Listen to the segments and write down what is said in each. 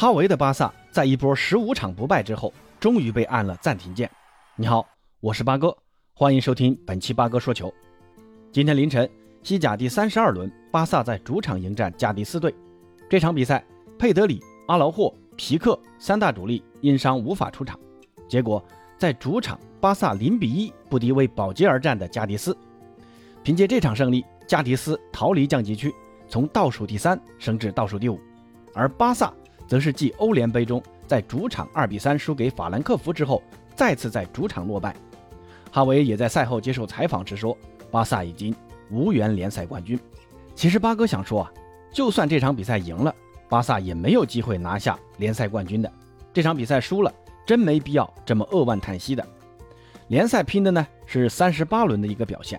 哈维的巴萨在一波十五场不败之后，终于被按了暂停键。你好，我是八哥，欢迎收听本期八哥说球。今天凌晨，西甲第三十二轮，巴萨在主场迎战加迪斯队。这场比赛，佩德里、阿劳霍、皮克三大主力因伤无法出场，结果在主场，巴萨零比一不敌为保级而战的加迪斯。凭借这场胜利，加迪斯逃离降级区，从倒数第三升至倒数第五，而巴萨。则是继欧联杯中在主场二比三输给法兰克福之后，再次在主场落败。哈维也在赛后接受采访时说：“巴萨已经无缘联赛冠军。”其实八哥想说啊，就算这场比赛赢了，巴萨也没有机会拿下联赛冠军的。这场比赛输了，真没必要这么扼腕叹息的。联赛拼的呢是三十八轮的一个表现。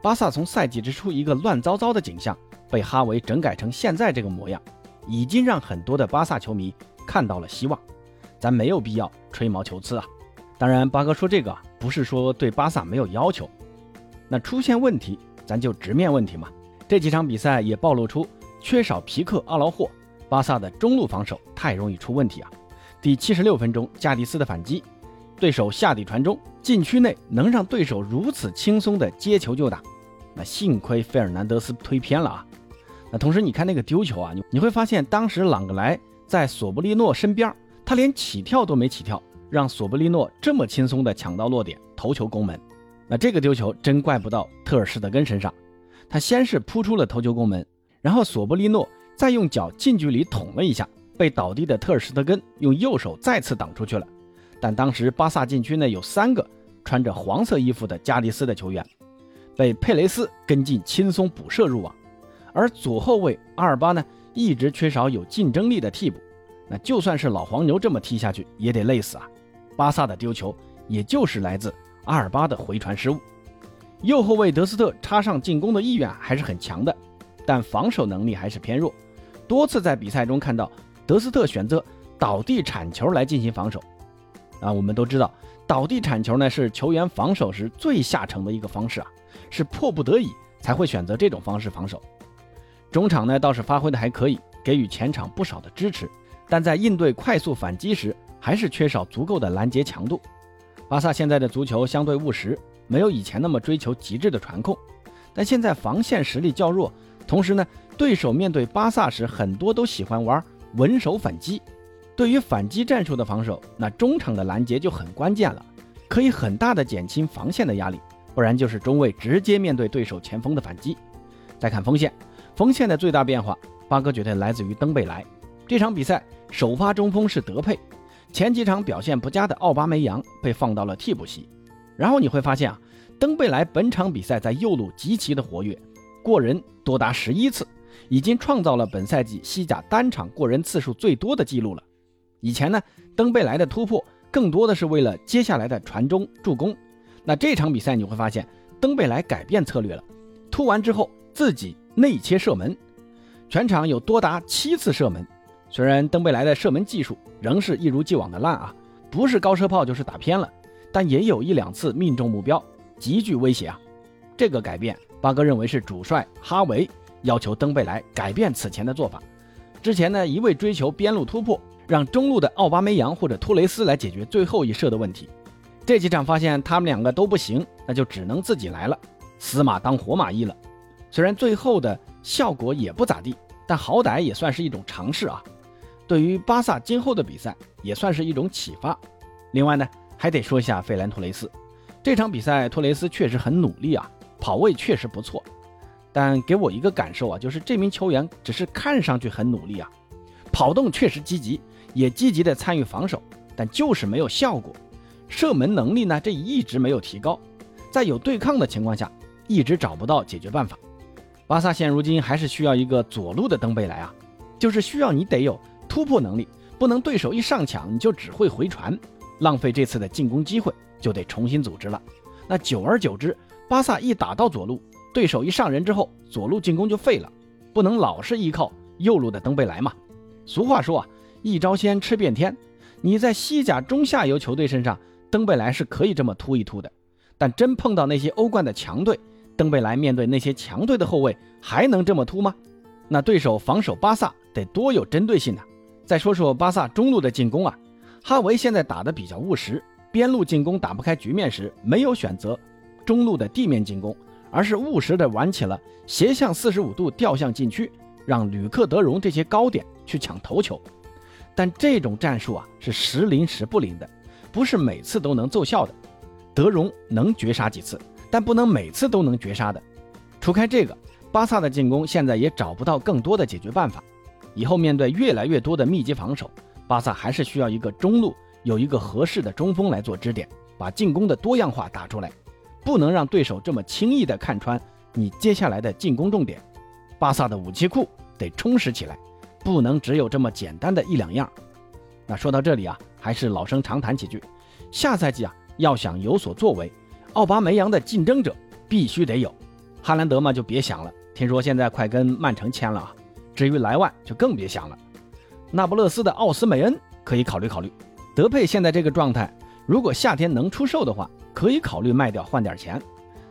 巴萨从赛季之初一个乱糟糟的景象，被哈维整改成现在这个模样。已经让很多的巴萨球迷看到了希望，咱没有必要吹毛求疵啊。当然，八哥说这个不是说对巴萨没有要求，那出现问题咱就直面问题嘛。这几场比赛也暴露出缺少皮克、阿劳霍，巴萨的中路防守太容易出问题啊。第七十六分钟，加迪斯的反击，对手下底传中，禁区内能让对手如此轻松的接球就打，那幸亏费尔南德斯推偏了啊。那同时，你看那个丢球啊，你你会发现，当时朗格莱在索布利诺身边，他连起跳都没起跳，让索布利诺这么轻松的抢到落点，头球攻门。那这个丢球真怪不到特尔施特根身上，他先是扑出了头球攻门，然后索布利诺再用脚近距离捅了一下，被倒地的特尔施特根用右手再次挡出去了。但当时巴萨禁区内有三个穿着黄色衣服的加迪斯的球员，被佩雷斯跟进轻松补射入网。而左后卫阿尔巴呢，一直缺少有竞争力的替补，那就算是老黄牛这么踢下去，也得累死啊！巴萨的丢球，也就是来自阿尔巴的回传失误。右后卫德斯特插上进攻的意愿还是很强的，但防守能力还是偏弱，多次在比赛中看到德斯特选择倒地铲球来进行防守。啊，我们都知道，倒地铲球呢是球员防守时最下乘的一个方式啊，是迫不得已才会选择这种方式防守。中场呢倒是发挥的还可以，给予前场不少的支持，但在应对快速反击时，还是缺少足够的拦截强度。巴萨现在的足球相对务实，没有以前那么追求极致的传控，但现在防线实力较弱，同时呢，对手面对巴萨时很多都喜欢玩稳守反击。对于反击战术的防守，那中场的拦截就很关键了，可以很大的减轻防线的压力，不然就是中卫直接面对对手前锋的反击。再看锋线。锋线的最大变化，八哥觉得来自于登贝莱。这场比赛首发中锋是德佩，前几场表现不佳的奥巴梅扬被放到了替补席。然后你会发现啊，登贝莱本场比赛在右路极其的活跃，过人多达十一次，已经创造了本赛季西甲单场过人次数最多的记录了。以前呢，登贝莱的突破更多的是为了接下来的传中助攻。那这场比赛你会发现，登贝莱改变策略了，突完之后自己。内切射门，全场有多达七次射门。虽然登贝莱的射门技术仍是一如既往的烂啊，不是高射炮就是打偏了，但也有一两次命中目标，极具威胁啊。这个改变，八哥认为是主帅哈维要求登贝莱改变此前的做法。之前呢，一味追求边路突破，让中路的奥巴梅扬或者托雷斯来解决最后一射的问题。这几场发现他们两个都不行，那就只能自己来了，死马当活马医了。虽然最后的效果也不咋地，但好歹也算是一种尝试啊。对于巴萨今后的比赛，也算是一种启发。另外呢，还得说一下费兰托雷斯，这场比赛托雷斯确实很努力啊，跑位确实不错。但给我一个感受啊，就是这名球员只是看上去很努力啊，跑动确实积极，也积极的参与防守，但就是没有效果。射门能力呢，这一直没有提高，在有对抗的情况下，一直找不到解决办法。巴萨现如今还是需要一个左路的登贝莱啊，就是需要你得有突破能力，不能对手一上抢你就只会回传，浪费这次的进攻机会，就得重新组织了。那久而久之，巴萨一打到左路，对手一上人之后，左路进攻就废了，不能老是依靠右路的登贝莱嘛。俗话说啊，一招鲜吃遍天，你在西甲中下游球队身上，登贝莱是可以这么突一突的，但真碰到那些欧冠的强队。登贝莱面对那些强队的后卫还能这么突吗？那对手防守巴萨得多有针对性呢？再说说巴萨中路的进攻啊，哈维现在打的比较务实，边路进攻打不开局面时，没有选择中路的地面进攻，而是务实的玩起了斜向四十五度吊向禁区，让吕克德容这些高点去抢头球。但这种战术啊是时灵时不灵的，不是每次都能奏效的。德容能绝杀几次，但不能每次都能绝杀的。除开这个，巴萨的进攻现在也找不到更多的解决办法。以后面对越来越多的密集防守，巴萨还是需要一个中路有一个合适的中锋来做支点，把进攻的多样化打出来，不能让对手这么轻易的看穿你接下来的进攻重点。巴萨的武器库得充实起来，不能只有这么简单的一两样。那说到这里啊，还是老生常谈几句，下赛季啊要想有所作为，奥巴梅扬的竞争者必须得有，哈兰德嘛就别想了，听说现在快跟曼城签了啊。至于莱万就更别想了，那不勒斯的奥斯梅恩可以考虑考虑。德佩现在这个状态，如果夏天能出售的话，可以考虑卖掉换点钱。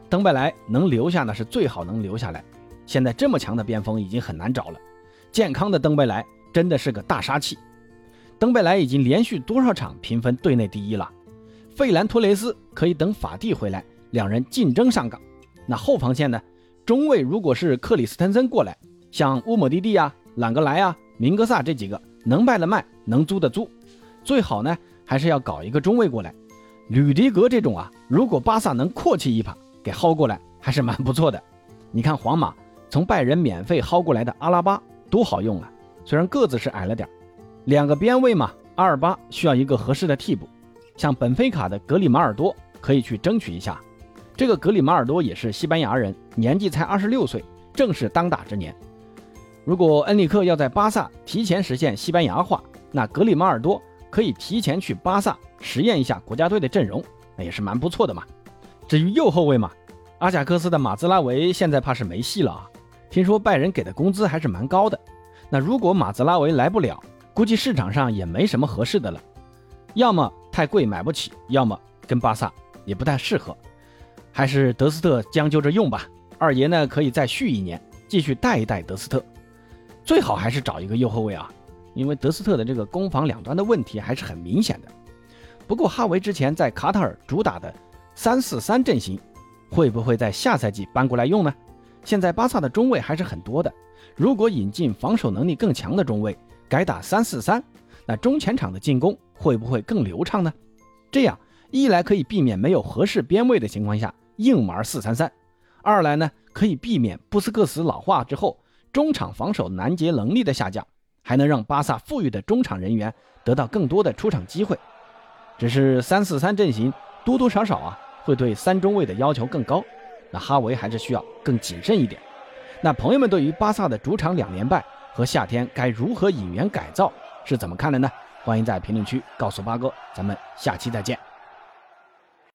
登贝莱能留下那是最好能留下来。现在这么强的边锋已经很难找了，健康的登贝莱真的是个大杀器。登贝莱已经连续多少场评分队内第一了。费兰托雷斯可以等法蒂回来，两人竞争上岗。那后防线呢？中卫如果是克里斯滕森过来。像乌姆蒂蒂啊、朗格莱啊、明格萨这几个能卖的卖，能租的租，最好呢还是要搞一个中卫过来。吕迪格这种啊，如果巴萨能阔气一把给薅过来，还是蛮不错的。你看皇马从拜仁免费薅过来的阿拉巴多好用啊，虽然个子是矮了点两个边位嘛，阿尔巴需要一个合适的替补。像本菲卡的格里马尔多可以去争取一下。这个格里马尔多也是西班牙人，年纪才二十六岁，正是当打之年。如果恩里克要在巴萨提前实现西班牙化，那格里马尔多可以提前去巴萨实验一下国家队的阵容，那也是蛮不错的嘛。至于右后卫嘛，阿贾克斯的马兹拉维现在怕是没戏了啊。听说拜仁给的工资还是蛮高的，那如果马兹拉维来不了，估计市场上也没什么合适的了，要么太贵买不起，要么跟巴萨也不太适合，还是德斯特将就着用吧。二爷呢可以再续一年，继续带一带德斯特。最好还是找一个右后卫啊，因为德斯特的这个攻防两端的问题还是很明显的。不过哈维之前在卡塔尔主打的三四三阵型，会不会在下赛季搬过来用呢？现在巴萨的中卫还是很多的，如果引进防守能力更强的中卫，改打三四三，那中前场的进攻会不会更流畅呢？这样一来可以避免没有合适边位的情况下硬玩四三三，二来呢可以避免布斯克斯老化之后。中场防守拦截能力的下降，还能让巴萨富裕的中场人员得到更多的出场机会。只是三四三阵型多多少少啊，会对三中卫的要求更高。那哈维还是需要更谨慎一点。那朋友们对于巴萨的主场两连败和夏天该如何引援改造是怎么看的呢？欢迎在评论区告诉八哥，咱们下期再见。